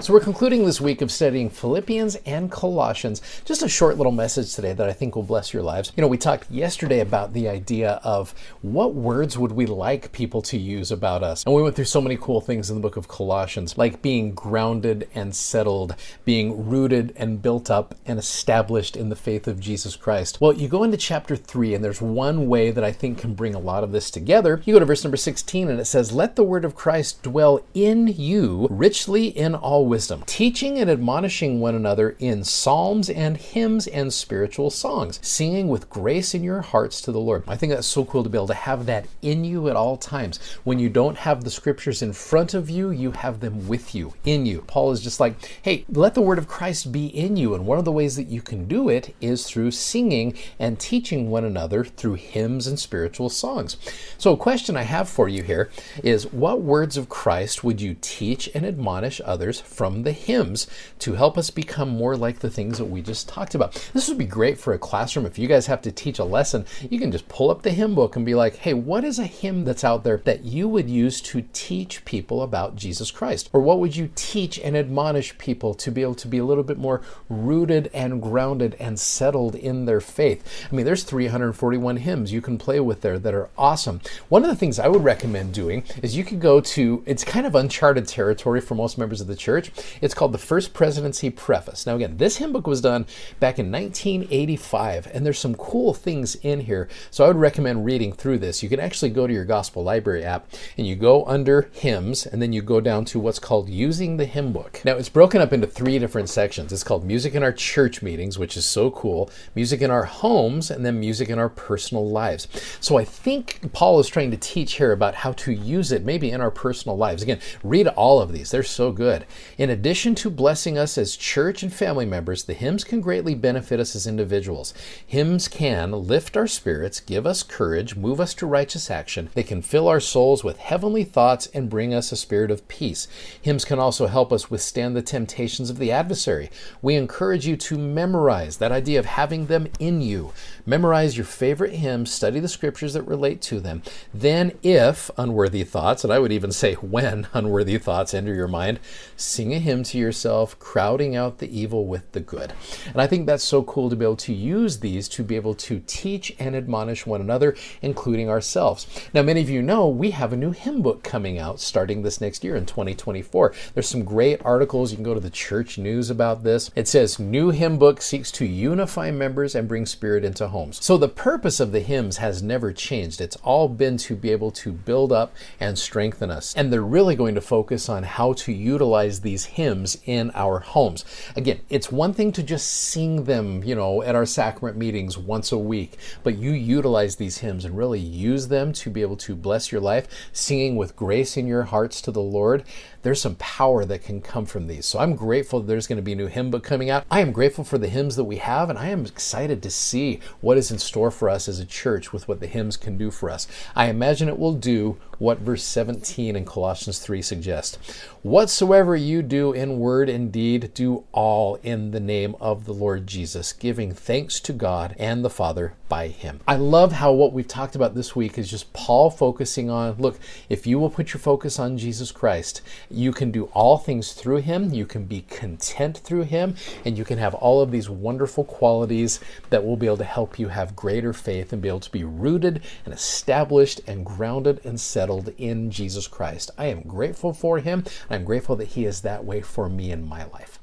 So, we're concluding this week of studying Philippians and Colossians. Just a short little message today that I think will bless your lives. You know, we talked yesterday about the idea of what words would we like people to use about us. And we went through so many cool things in the book of Colossians, like being grounded and settled, being rooted and built up and established in the faith of Jesus Christ. Well, you go into chapter 3, and there's one way that I think can bring a lot of this together. You go to verse number 16, and it says, Let the word of Christ dwell in you richly in all wisdom, teaching and admonishing one another in psalms and hymns and spiritual songs, singing with grace in your hearts to the Lord. I think that's so cool to be able to have that in you at all times. When you don't have the scriptures in front of you, you have them with you, in you. Paul is just like, hey, let the word of Christ be in you. And one of the ways that you can do it is through singing and teaching one another through hymns and spiritual songs. So, a question I have for you here is what words of Christ would you teach and admonish others from the hymns to help us become more like the things that we just talked about. This would be great for a classroom. If you guys have to teach a lesson, you can just pull up the hymn book and be like, hey, what is a hymn that's out there that you would use to teach people about Jesus Christ? Or what would you teach and admonish people to be able to be a little bit more rooted and grounded and settled in their faith? I mean, there's 341 hymns you can play with there that are awesome. One of the things I would recommend doing is you could go to, it's kind of uncharted territory for most members of the church Church. It's called the First Presidency Preface. Now, again, this hymn book was done back in 1985, and there's some cool things in here. So I would recommend reading through this. You can actually go to your Gospel Library app and you go under hymns, and then you go down to what's called Using the Hymn Book. Now, it's broken up into three different sections. It's called Music in Our Church Meetings, which is so cool, Music in Our Homes, and then Music in Our Personal Lives. So I think Paul is trying to teach here about how to use it maybe in our personal lives. Again, read all of these, they're so good. In addition to blessing us as church and family members, the hymns can greatly benefit us as individuals. Hymns can lift our spirits, give us courage, move us to righteous action. They can fill our souls with heavenly thoughts and bring us a spirit of peace. Hymns can also help us withstand the temptations of the adversary. We encourage you to memorize that idea of having them in you. Memorize your favorite hymns, study the scriptures that relate to them. Then, if unworthy thoughts, and I would even say when unworthy thoughts enter your mind, sing a hymn to yourself, crowding out the evil with the good. And I think that's so cool to be able to use these to be able to teach and admonish one another, including ourselves. Now, many of you know we have a new hymn book coming out starting this next year in 2024. There's some great articles. You can go to the church news about this. It says, New hymn book seeks to unify members and bring spirit into homes. So the purpose of the hymns has never changed. It's all been to be able to build up and strengthen us. And they're really going to focus on how to utilize these hymns in our homes. Again, it's one thing to just sing them, you know, at our sacrament meetings once a week, but you utilize these hymns and really use them to be able to bless your life, singing with grace in your hearts to the Lord there's some power that can come from these. So I'm grateful that there's going to be a new hymn book coming out. I am grateful for the hymns that we have, and I am excited to see what is in store for us as a church with what the hymns can do for us. I imagine it will do what verse 17 in Colossians 3 suggests. Whatsoever you do in word and deed, do all in the name of the Lord Jesus, giving thanks to God and the Father by Him. I love how what we've talked about this week is just Paul focusing on look, if you will put your focus on Jesus Christ, you can do all things through Him, you can be content through Him, and you can have all of these wonderful qualities that will be able to help you have greater faith and be able to be rooted and established and grounded and settled in Jesus Christ. I am grateful for Him. I'm grateful that He is that way for me in my life.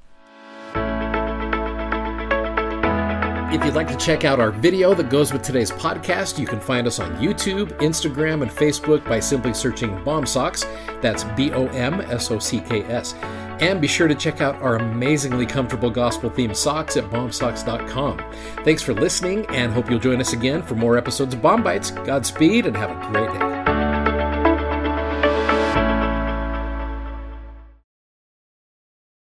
If you'd like to check out our video that goes with today's podcast, you can find us on YouTube, Instagram, and Facebook by simply searching BOMSOCKS. That's B O M S O C K S. And be sure to check out our amazingly comfortable gospel themed socks at bomsocks.com. Thanks for listening and hope you'll join us again for more episodes of BOM-BITES. Godspeed and have a great day.